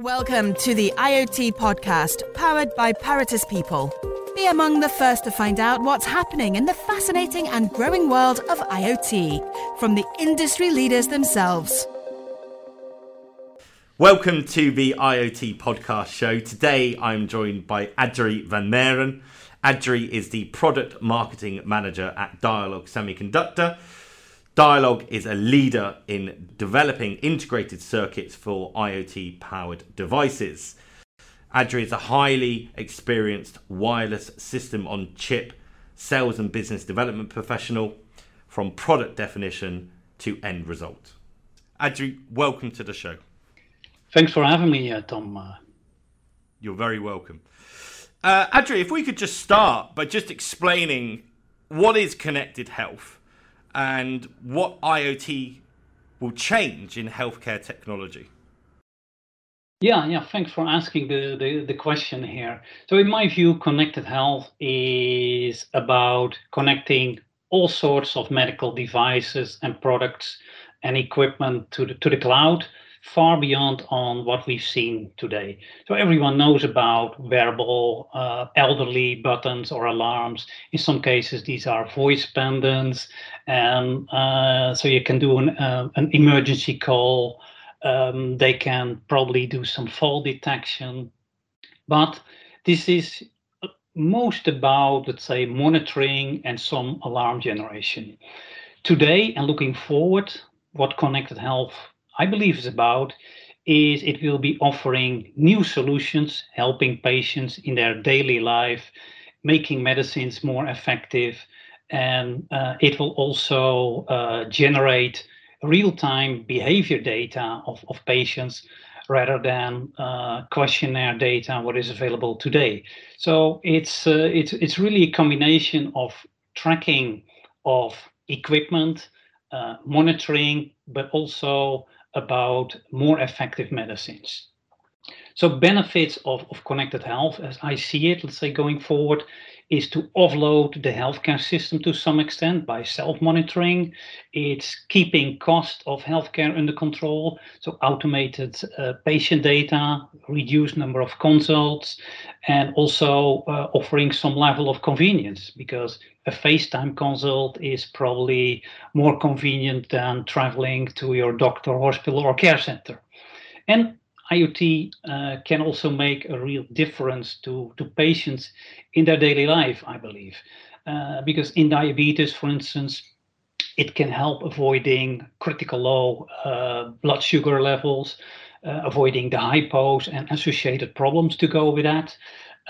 Welcome to the IoT podcast, powered by Paratus People. Be among the first to find out what's happening in the fascinating and growing world of IoT from the industry leaders themselves. Welcome to the IoT podcast show. Today I'm joined by Adrie van Meijeren. Adrie is the product marketing manager at Dialog Semiconductor. Dialog is a leader in developing integrated circuits for IoT powered devices. Adrie is a highly experienced wireless system on chip sales and business development professional from product definition to end result. Adrie, welcome to the show. Thanks for having me, uh, Tom. Uh, You're very welcome. Uh, Adrie, if we could just start by just explaining what is connected health and what IoT will change in healthcare technology? Yeah, yeah. Thanks for asking the, the, the, question here. So, in my view, connected health is about connecting all sorts of medical devices and products and equipment to the to the cloud far beyond on what we've seen today. So everyone knows about wearable uh, elderly buttons or alarms. In some cases, these are voice pendants, and uh, so you can do an, uh, an emergency call. Um, they can probably do some fall detection, but this is most about, let's say, monitoring and some alarm generation. Today and looking forward, what connected health I believe is about is it will be offering new solutions, helping patients in their daily life, making medicines more effective, and uh, it will also uh, generate real-time behavior data of, of patients rather than uh, questionnaire data what is available today. So it's uh, it's it's really a combination of tracking of equipment, uh, monitoring, but also about more effective medicines. So benefits of, of connected health, as I see it, let's say going forward, is to offload the healthcare system to some extent by self-monitoring. It's keeping cost of healthcare under control, so automated uh, patient data, reduced number of consults, and also uh, offering some level of convenience because a FaceTime consult is probably more convenient than traveling to your doctor, hospital, or care center. And IoT uh, can also make a real difference to, to patients in their daily life, I believe. Uh, because in diabetes, for instance, it can help avoiding critical low uh, blood sugar levels, uh, avoiding the hypos and associated problems to go with that.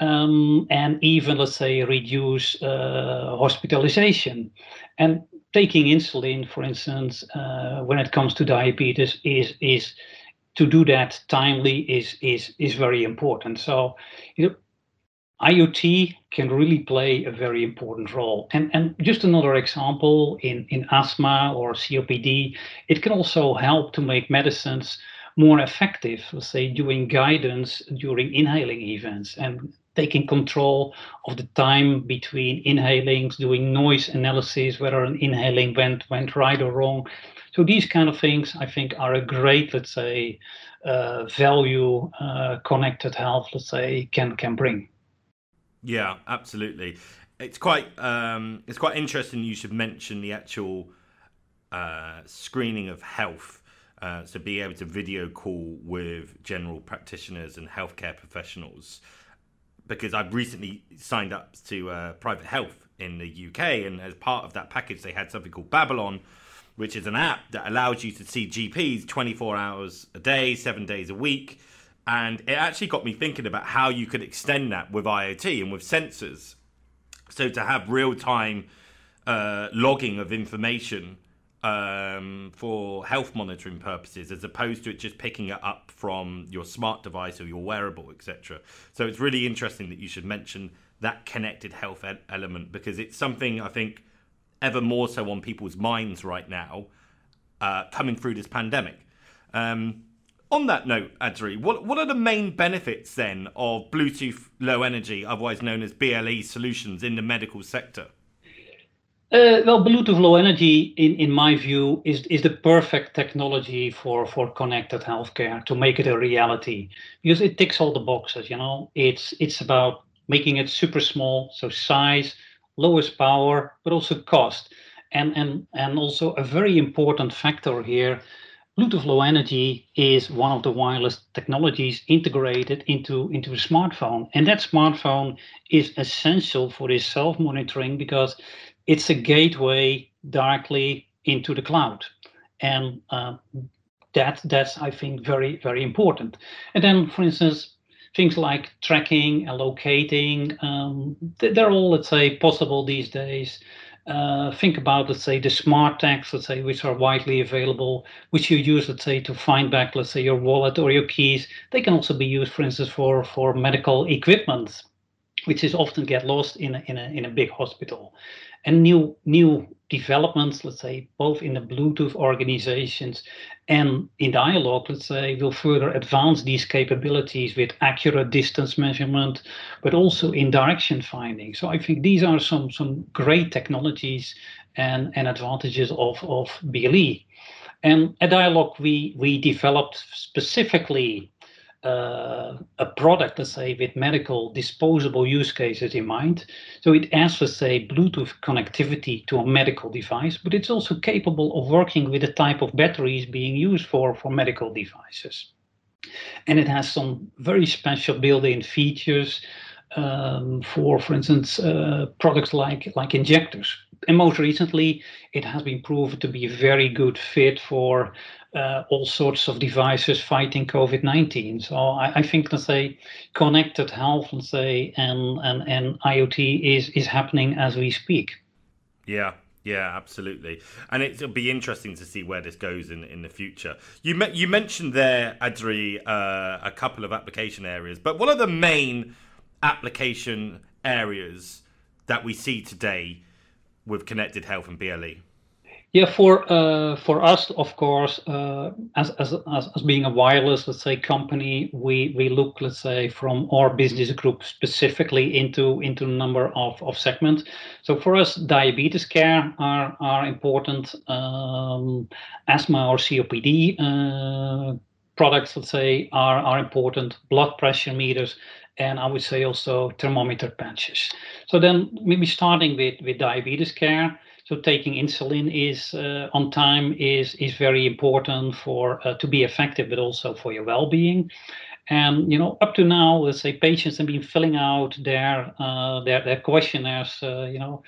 Um, and even, let's say, reduce uh, hospitalization. And taking insulin, for instance, uh, when it comes to diabetes, is is to do that timely is is is very important. So, you know, IoT can really play a very important role. And and just another example in in asthma or COPD, it can also help to make medicines more effective. Let's say doing guidance during inhaling events and taking control of the time between inhalings, doing noise analysis, whether an inhaling went went right or wrong, so these kind of things, I think, are a great, let's say, uh, value uh, connected health, let's say, can can bring. Yeah, absolutely. It's quite um, it's quite interesting. You should mention the actual uh, screening of health. Uh, so be able to video call with general practitioners and healthcare professionals because I've recently signed up to uh, private health in the UK, and as part of that package, they had something called Babylon, which is an app that allows you to see GPs 24 hours a day, seven days a week. And it actually got me thinking about how you could extend that with IoT and with sensors. So to have real time uh, logging of information um, for health monitoring purposes, as opposed to it just picking it up from your smart device or your wearable, etc. So it's really interesting that you should mention that connected health element because it's something I think ever more so on people's minds right now, uh, coming through this pandemic. Um, on that note, Adrie, what what are the main benefits then of Bluetooth Low Energy, otherwise known as BLE solutions, in the medical sector? Uh, well, Bluetooth Low Energy, in, in my view, is, is the perfect technology for, for connected healthcare to make it a reality because it ticks all the boxes. You know, it's it's about making it super small, so size, lowest power, but also cost, and and and also a very important factor here. Bluetooth Low Energy is one of the wireless technologies integrated into into a smartphone, and that smartphone is essential for this self monitoring because it's a gateway directly into the cloud. And uh, that that's I think very very important. And then, for instance, things like tracking and locating, um, they're all let's say possible these days. Uh, think about let's say the smart tags let's say which are widely available which you use let's say to find back let's say your wallet or your keys they can also be used for instance for for medical equipment which is often get lost in a, in a, in a big hospital and new new developments, let's say, both in the Bluetooth organizations and in Dialog, let's say, will further advance these capabilities with accurate distance measurement, but also in direction finding. So I think these are some some great technologies and, and advantages of, of BLE. And at Dialog, we we developed specifically uh, a product, let's say, with medical disposable use cases in mind. So it has, let's say, Bluetooth connectivity to a medical device, but it's also capable of working with the type of batteries being used for, for medical devices. And it has some very special built-in features um, for, for instance, uh, products like like injectors. And most recently, it has been proven to be a very good fit for uh, all sorts of devices fighting COVID nineteen. So I, I, think let's say connected health, let's say, and and and IoT is is happening as we speak. Yeah, yeah, absolutely, and it'll be interesting to see where this goes in in the future. You me- you mentioned there, Adrie, uh, a couple of application areas, but what are the main application areas that we see today with connected health and BLE? Yeah, for uh, for us, of course, uh, as, as as being a wireless, let's say, company, we we look, let's say, from our business group specifically into into a number of, of segments. So for us, diabetes care are are important, um, asthma or COPD uh, products, let's say, are are important, blood pressure meters, and I would say also thermometer patches. So then maybe starting with with diabetes care so taking insulin is uh, on time is is very important for uh, to be effective, but also for your well-being. And you know, up to now, let's say patients have been filling out their uh, their, their questionnaires. Uh, you know,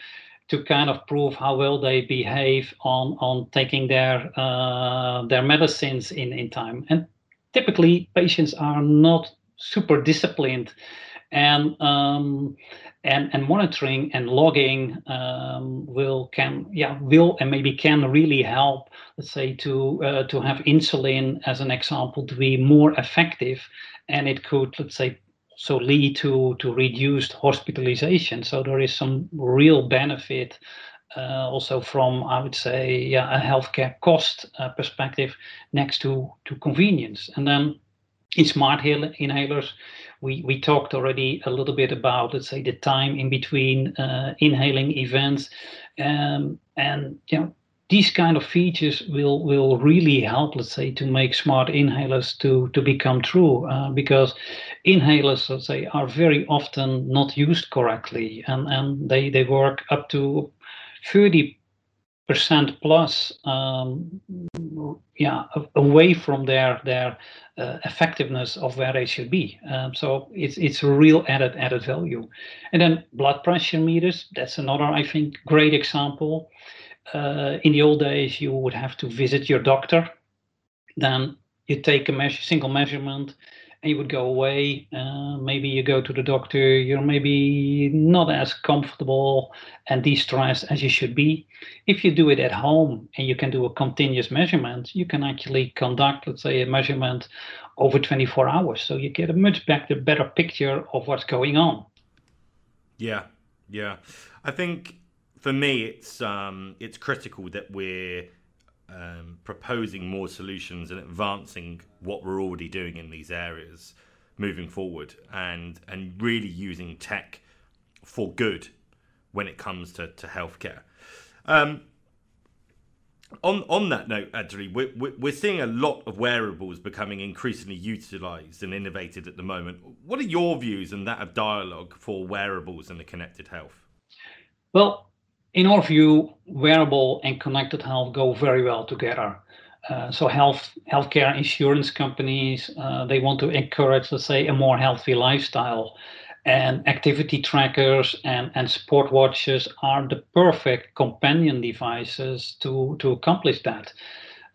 to kind of prove how well they behave on on taking their uh, their medicines in in time. And typically, patients are not super disciplined, and um, and and monitoring and logging um, will can yeah will and maybe can really help let's say to uh, to have insulin as an example to be more effective. And it could let's say so lead to to reduced hospitalization. So there is some real benefit uh, also from I would say yeah a healthcare cost uh, perspective next to to convenience. And then in smart inhalers we, we talked already a little bit about, let's say, the time in between uh, inhaling events. Um, and, you know, these kind of features will will really help, let's say, to make smart inhalers to to become true, uh, because inhalers, let's say, are very often not used correctly, and and they they work up to 30 percent plus um, yeah away from their their uh, effectiveness of where they should be. Um, so it's it's a real added added value. And then blood pressure meters that's another i think great example. Uh, in the old days you would have to visit your doctor. Then you take a measure, single measurement you would go away. Uh, maybe you go to the doctor, you're maybe not as comfortable and de-stressed as you should be. If you do it at home and you can do a continuous measurement, you can actually conduct, let's say, a measurement over 24 hours. So you get a much better, better picture of what's going on. Yeah, yeah. I think for me, it's um, it's critical that we're um, proposing more solutions and advancing what we're already doing in these areas moving forward and and really using tech for good when it comes to, to healthcare. Um, on on that note, Adrie, we're, we're seeing a lot of wearables becoming increasingly utilised and innovated at the moment. What are your views and that of Dialog for wearables and the connected health? Well, in our view, wearable and connected health go very well together. Uh, so health healthcare insurance companies uh, they want to encourage, let's say, a more healthy lifestyle and activity trackers and, and sport watches are the perfect companion devices to, to accomplish that.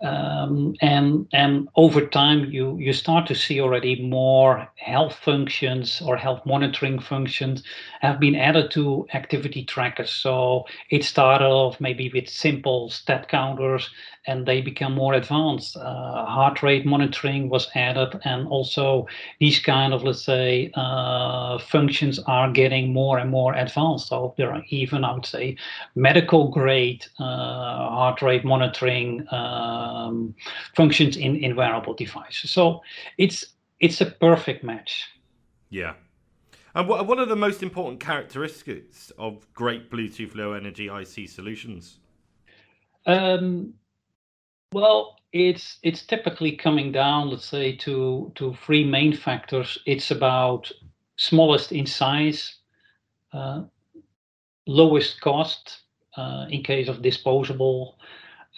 Um, and and over time you you start to see already more health functions or health monitoring functions have been added to activity trackers so it started off maybe with simple step counters and they become more advanced. Uh, heart rate monitoring was added, and also these kind of let's say uh, functions are getting more and more advanced. So there are even I would say medical grade uh, heart rate monitoring um, functions in in wearable devices. So it's it's a perfect match. Yeah. And what, what are the most important characteristics of great Bluetooth Low Energy IC solutions? Um, well, it's it's typically coming down, let's say, to to three main factors. It's about smallest in size, uh, lowest cost uh, in case of disposable,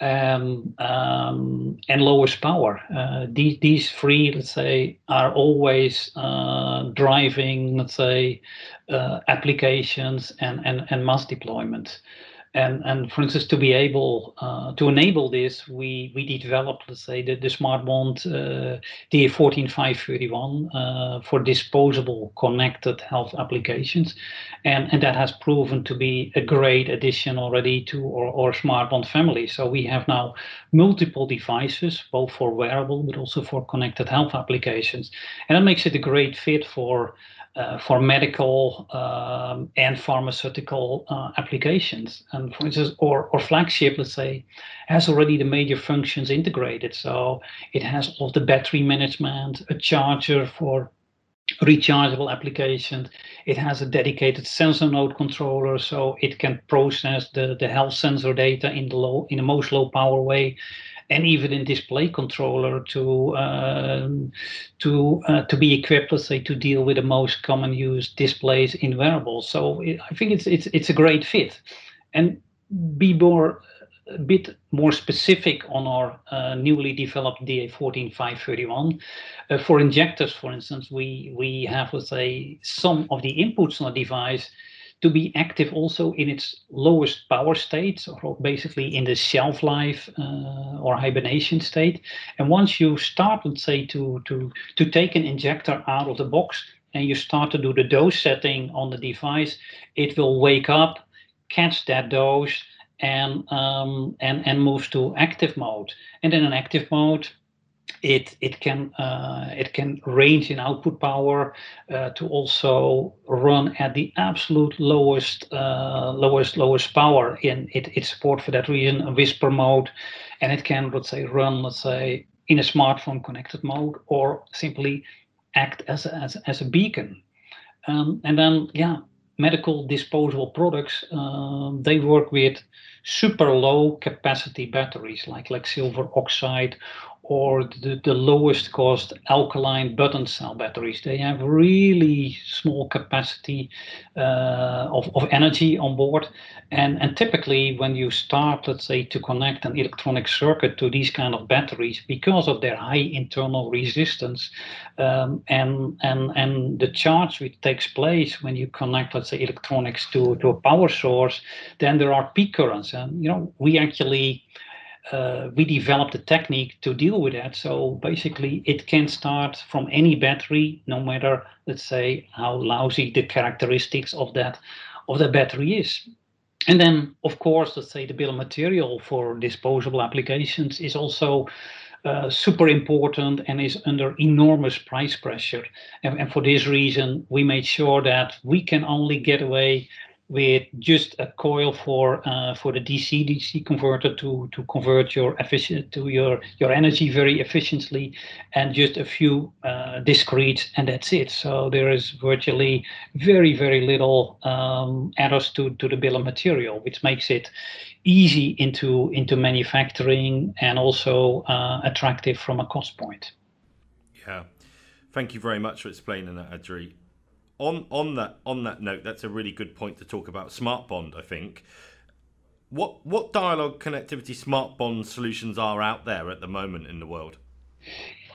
um, um, and lowest power. Uh, these these three, let's say, are always uh, driving, let's say, uh, applications and and and mass deployment and and for instance to be able uh, to enable this we we developed let's say the, the SmartBond uh, DA14531 uh, for disposable connected health applications. And and that has proven to be a great addition already to our, our SmartBond family. So we have now multiple devices both for wearable but also for connected health applications. And that makes it a great fit for uh, for medical um, and pharmaceutical uh, applications. And for instance, or, or flagship, let's say, has already the major functions integrated. So it has all the battery management, a charger for rechargeable applications. It has a dedicated sensor node controller, so it can process the, the health sensor data in the low in the most low power way and even in display controller to um, to uh, to be equipped, let's say, to deal with the most common used displays in wearables. So it, I think it's it's it's a great fit, and be more a bit more specific on our uh, newly developed DA14531. Uh, for injectors, for instance, we we have let's say some of the inputs on the device to be active also in its lowest power state, or basically in the shelf life uh, or hibernation state. And once you start, let's say, to, to, to take an injector out of the box and you start to do the dose setting on the device, it will wake up, catch that dose, and um, and and moves to active mode. And in an active mode, it it can uh, it can range in output power uh, to also run at the absolute lowest uh, lowest lowest power in it, its support for that reason a whisper mode. And it can let's say run let's say in a smartphone connected mode or simply act as a, as, as a beacon. Um, and then yeah medical disposable products uh, they work with super low capacity batteries like like silver oxide or the, the lowest cost alkaline button cell batteries. They have really small capacity uh, of, of energy on board. And, and typically when you start, let's say, to connect an electronic circuit to these kind of batteries, because of their high internal resistance um, and, and, and the charge which takes place when you connect, let's say, electronics to, to a power source, then there are peak currents. And, you know, we actually uh, we developed a technique to deal with that. So basically, it can start from any battery, no matter let's say how lousy the characteristics of that of the battery is. And then, of course, let's say the bill of material for disposable applications is also uh, super important and is under enormous price pressure. And, and, for this reason, we made sure that we can only get away with just a coil for uh, for the DC DC converter to to convert your efficient to your your energy very efficiently, and just a few uh, discretes, and that's it. So there is virtually very very little um, adders to to the bill of material, which makes it easy into into manufacturing and also uh, attractive from a cost point. Yeah, thank you very much for explaining that, Adrie. On on that on that note, that's a really good point to talk about SmartBond. I think. What what Dialog connectivity SmartBond solutions are out there at the moment in the world?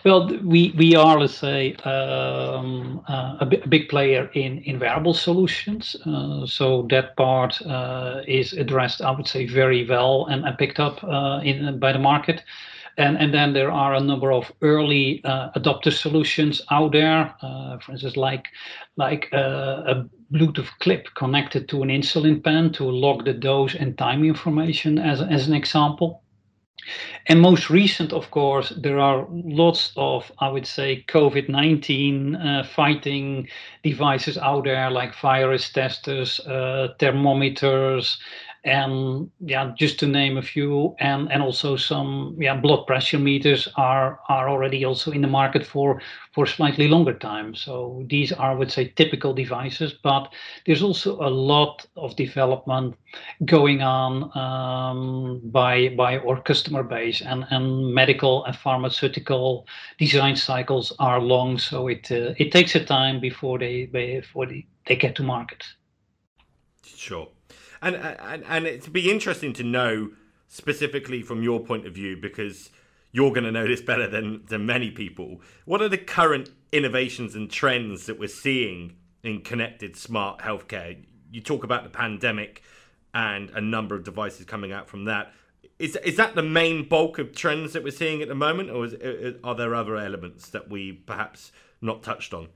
Well, we we are, let's say, um, uh, a, a, big player in in wearable solutions. Uh, so that part uh, is addressed, I would say, very well and, and picked up uh, in by the market. And and then there are a number of early uh, adopter solutions out there. Uh, for instance, like like a Bluetooth clip connected to an insulin pen to log the dose and time information, as as an example. And most recent, of course, there are lots of, I would say, COVID 19 uh, fighting devices out there like virus testers, uh, thermometers, and yeah, just to name a few, and and also some yeah blood pressure meters are are already also in the market for for slightly longer time. So these are, I would say, typical devices, but there's also a lot of development going on um, by by our customer base, and and medical and pharmaceutical design cycles are long, so it uh, it takes a time before they before they, they get to market. Sure and and and it'd be interesting to know specifically from your point of view because you're going to know this better than than many people. What are the current innovations and trends that we're seeing in connected smart healthcare? You talk about the pandemic and a number of devices coming out from that. Is is that the main bulk of trends that we're seeing at the moment, or is, are there other elements that we perhaps not touched on?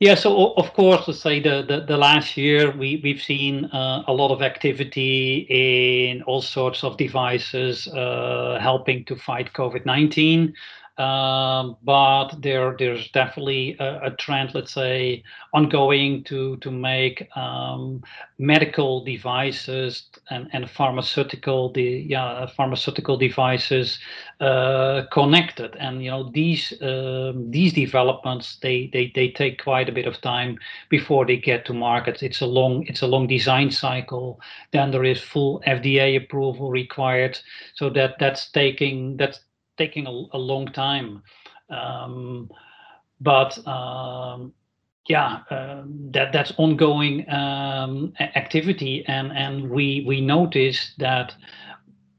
Yeah, so of course, let's say the, the, the last year we, we've seen uh, a lot of activity in all sorts of devices uh, helping to fight COVID 19. Um, but there there's definitely a, a, trend, let's say, ongoing to to make um, medical devices and, and pharmaceutical the yeah pharmaceutical devices uh, connected. And you know these um, these developments they, they they take quite a bit of time before they get to market. It's a long it's a long design cycle. Then there is full FDA approval required. So that that's taking that's taking a, a long time. Um, but um, yeah, uh, that that's ongoing um, activity, and and we we notice that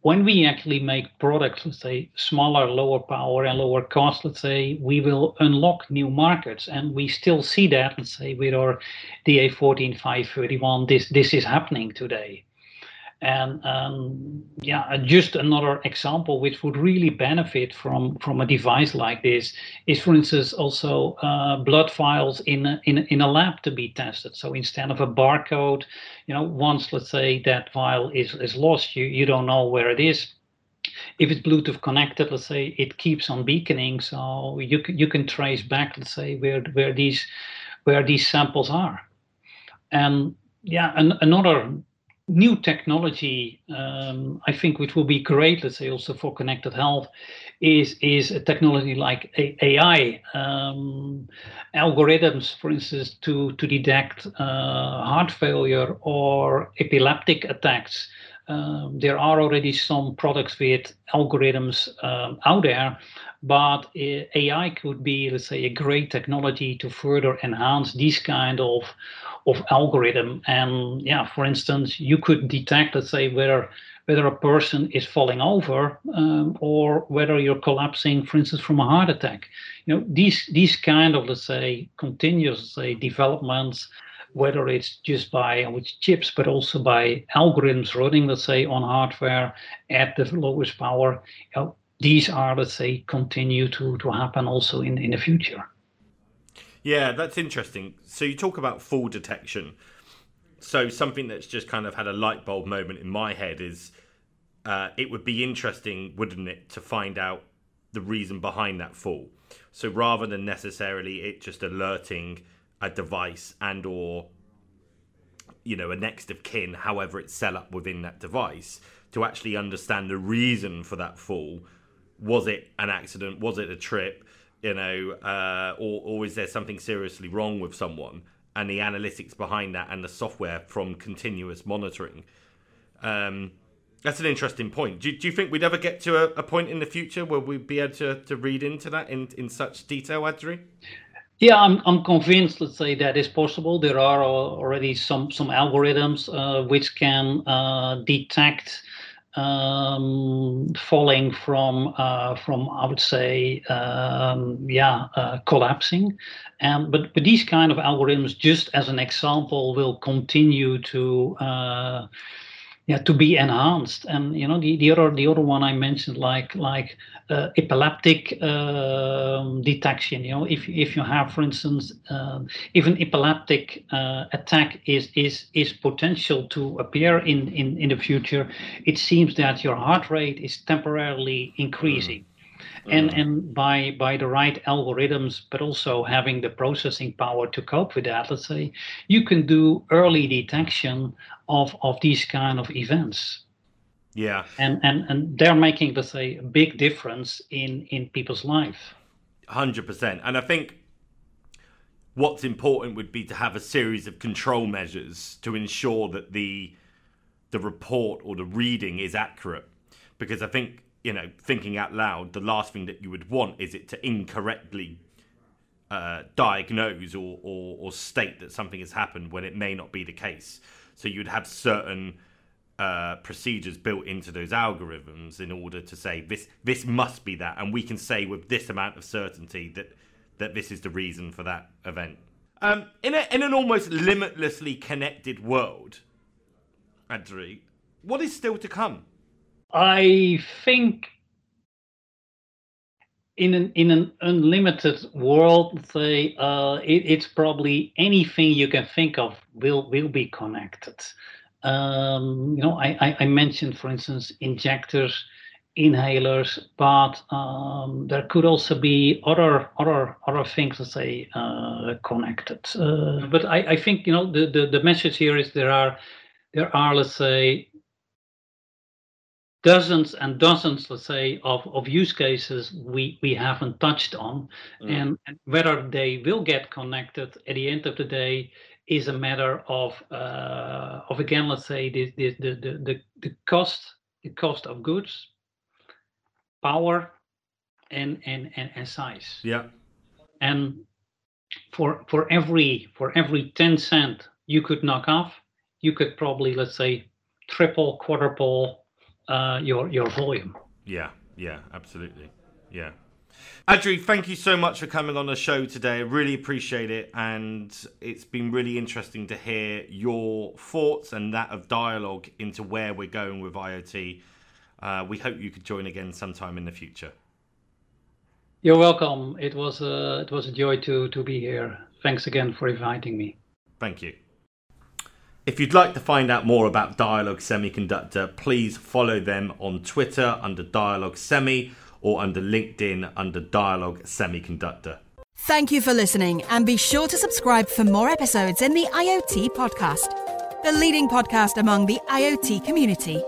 when we actually make products, let's say smaller, lower power, and lower cost, let's say we will unlock new markets, and we still see that, let's say with our DA14531, this this is happening today. And um, yeah, just another example which would really benefit from from a device like this is, for instance, also uh, blood files in a, in in a lab to be tested. So instead of a barcode, you know, once let's say that file is is lost, you you don't know where it is. If it's Bluetooth connected, let's say it keeps on beaconing, so you can you can trace back, let's say where where these where these samples are. And yeah, an, another new technology, um, I think, which will be great, let's say, also for connected health, is is a technology like AI um, algorithms, for instance, to to detect uh, heart failure or epileptic attacks. Um, there are already some products with algorithms um, out there, but uh, AI could be, let's say, a great technology to further enhance these kind of of algorithm. And yeah, for instance, you could detect, let's say, whether whether a person is falling over um, or whether you're collapsing, for instance, from a heart attack. You know, these these kind of let's say continuous say developments, whether it's just by with chips, but also by algorithms running, let's say, on hardware at the lowest power. You know, these are, let's say, continue to to happen also in in the future. Yeah, that's interesting. So you talk about fall detection. So something that's just kind of had a light bulb moment in my head is uh, it would be interesting, wouldn't it, to find out the reason behind that fall. So rather than necessarily it just alerting a device and or you know a next of kin, however it's set up within that device, to actually understand the reason for that fall. Was it an accident? Was it a trip? You know, uh, or, or is there something seriously wrong with someone? And the analytics behind that and the software from continuous monitoring. Um, That's an interesting point. Do, do you think we'd ever get to a, a, point in the future where we'd be able to, to read into that in, in such detail, Adrie? Yeah, I'm, I'm convinced, let's say, that is possible. There are already some, some algorithms uh, which can uh, detect um, falling from, uh, from I would say, um, yeah, uh, collapsing. And, but, but these kind of algorithms, just as an example, will continue to uh, yeah to be enhanced and you know the, the other the other one i mentioned like like uh, epileptic uh, detection you know if if you have for instance uh, if an epileptic uh, attack is is is potential to appear in in in the future it seems that your heart rate is temporarily increasing mm. And mm. and by by the right algorithms but also having the processing power to cope with that let's say you can do early detection of of these kind of events. Yeah. And and and they're making let's say a big difference in in people's life. 100% and i think what's important would be to have a series of control measures to ensure that the the report or the reading is accurate. Because i think you know thinking out loud the last thing that you would want is it to incorrectly uh, diagnose or, or, or state that something has happened when it may not be the case so you'd have certain uh, procedures built into those algorithms in order to say this this must be that, and we can say with this amount of certainty that that this is the reason for that event. Um, in a, in an almost limitlessly connected world, Adrie, what is still to come? I think in an in an unlimited world, say uh, it, it's probably anything you can think of will will be connected. Um, you know, I, I, I, mentioned, for instance, injectors, inhalers, but um, there could also be other other other things, let's say, uh, connected. Uh, but I, I think you know the, the the message here is there are there are let's say dozens and dozens, let's say, of, of use cases we, we haven't touched on. Mm. And, and, whether they will get connected at the end of the day is a matter of, uh, of again, let's say, the, the, the, the, the cost, the cost of goods, power, and, and, and, and size. Yeah. And for for every for every 10 cent you could knock off, you could probably, let's say, triple, quadruple uh, your your volume. Yeah, yeah, absolutely. Yeah. Adrie, thank you so much for coming on the show today. I really appreciate it. And it's been really interesting to hear your thoughts and that of Dialog into where we're going with IoT. Uh, we hope you could join again sometime in the future. You're welcome. It was a, it was a joy to, to be here. Thanks again for inviting me. Thank you. If you'd like to find out more about Dialog Semiconductor, please follow them on Twitter under Dialog Semi or under LinkedIn under Dialog Semiconductor. Thank you for listening and be sure to subscribe for more episodes in the IoT podcast, the leading podcast among the IoT community.